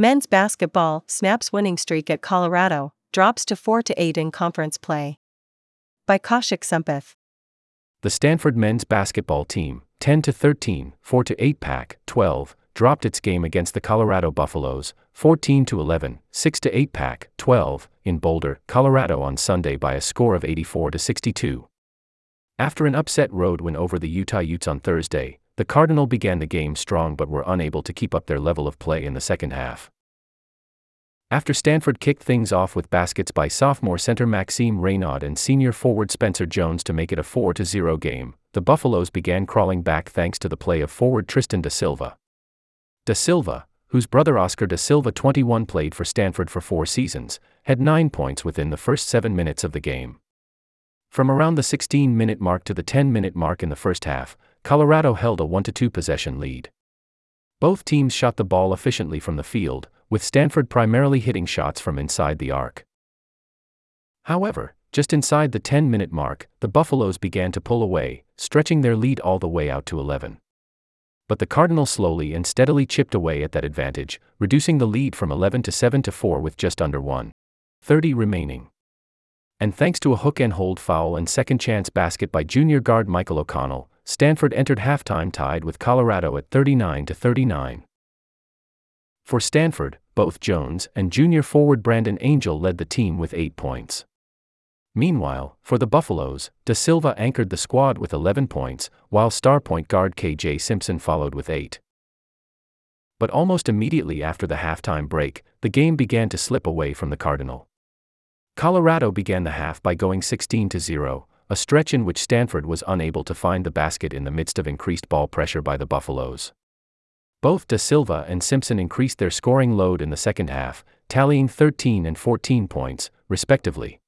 Men's basketball snaps winning streak at Colorado, drops to 4 8 in conference play. By Kaushik Sampath. The Stanford men's basketball team, 10 13, 4 8 Pac-12, dropped its game against the Colorado Buffaloes, 14 11, 6 8 Pac-12, in Boulder, Colorado on Sunday by a score of 84 62. After an upset road win over the Utah Utes on Thursday, the Cardinal began the game strong but were unable to keep up their level of play in the second half. After Stanford kicked things off with baskets by sophomore center Maxime Reynaud and senior forward Spencer Jones to make it a 4 0 game, the Buffaloes began crawling back thanks to the play of forward Tristan da Silva. Da Silva, whose brother Oscar da Silva 21 played for Stanford for four seasons, had nine points within the first seven minutes of the game. From around the 16 minute mark to the 10 minute mark in the first half, Colorado held a 1 2 possession lead. Both teams shot the ball efficiently from the field, with Stanford primarily hitting shots from inside the arc. However, just inside the 10 minute mark, the Buffaloes began to pull away, stretching their lead all the way out to 11. But the Cardinals slowly and steadily chipped away at that advantage, reducing the lead from 11 to 7 to 4 with just under 1. 30 remaining. And thanks to a hook and hold foul and second chance basket by junior guard Michael O'Connell, Stanford entered halftime tied with Colorado at 39 to 39. For Stanford, both Jones and junior forward Brandon Angel led the team with 8 points. Meanwhile, for the Buffaloes, Da Silva anchored the squad with 11 points, while star point guard KJ Simpson followed with 8. But almost immediately after the halftime break, the game began to slip away from the Cardinal. Colorado began the half by going 16 0, a stretch in which Stanford was unable to find the basket in the midst of increased ball pressure by the Buffaloes. Both Da Silva and Simpson increased their scoring load in the second half, tallying 13 and 14 points, respectively.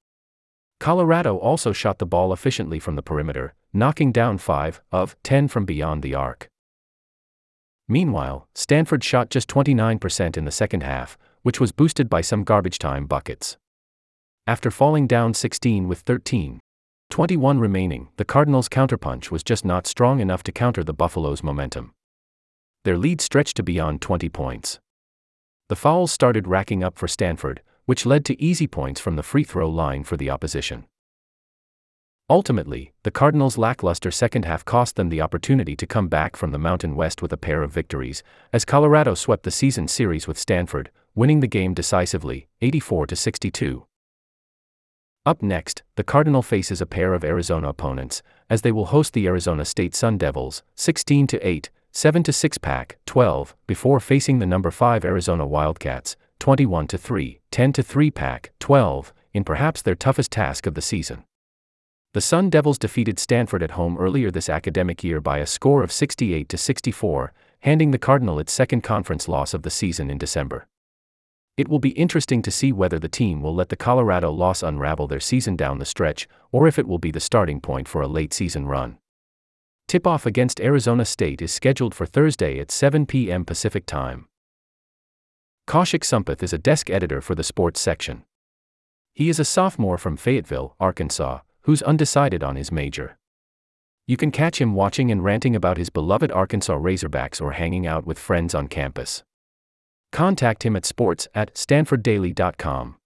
Colorado also shot the ball efficiently from the perimeter, knocking down 5 of 10 from beyond the arc. Meanwhile, Stanford shot just 29% in the second half, which was boosted by some garbage time buckets. After falling down 16 with 13, 21 remaining, the Cardinals' counterpunch was just not strong enough to counter the Buffaloes' momentum. Their lead stretched to beyond 20 points. The fouls started racking up for Stanford, which led to easy points from the free throw line for the opposition. Ultimately, the Cardinals' lackluster second half cost them the opportunity to come back from the Mountain West with a pair of victories, as Colorado swept the season series with Stanford, winning the game decisively, 84 62. Up next, the Cardinal faces a pair of Arizona opponents, as they will host the Arizona State Sun Devils, 16 to 8, 7 to 6 Pac-12, before facing the number 5 Arizona Wildcats, 21 to 3, 10 to 3 Pac-12, in perhaps their toughest task of the season. The Sun Devils defeated Stanford at home earlier this academic year by a score of 68 to 64, handing the Cardinal its second conference loss of the season in December. It will be interesting to see whether the team will let the Colorado loss unravel their season down the stretch, or if it will be the starting point for a late season run. Tip off against Arizona State is scheduled for Thursday at 7 p.m. Pacific Time. Kaushik Sampath is a desk editor for the sports section. He is a sophomore from Fayetteville, Arkansas, who's undecided on his major. You can catch him watching and ranting about his beloved Arkansas Razorbacks or hanging out with friends on campus. Contact him at sports at stanforddaily.com.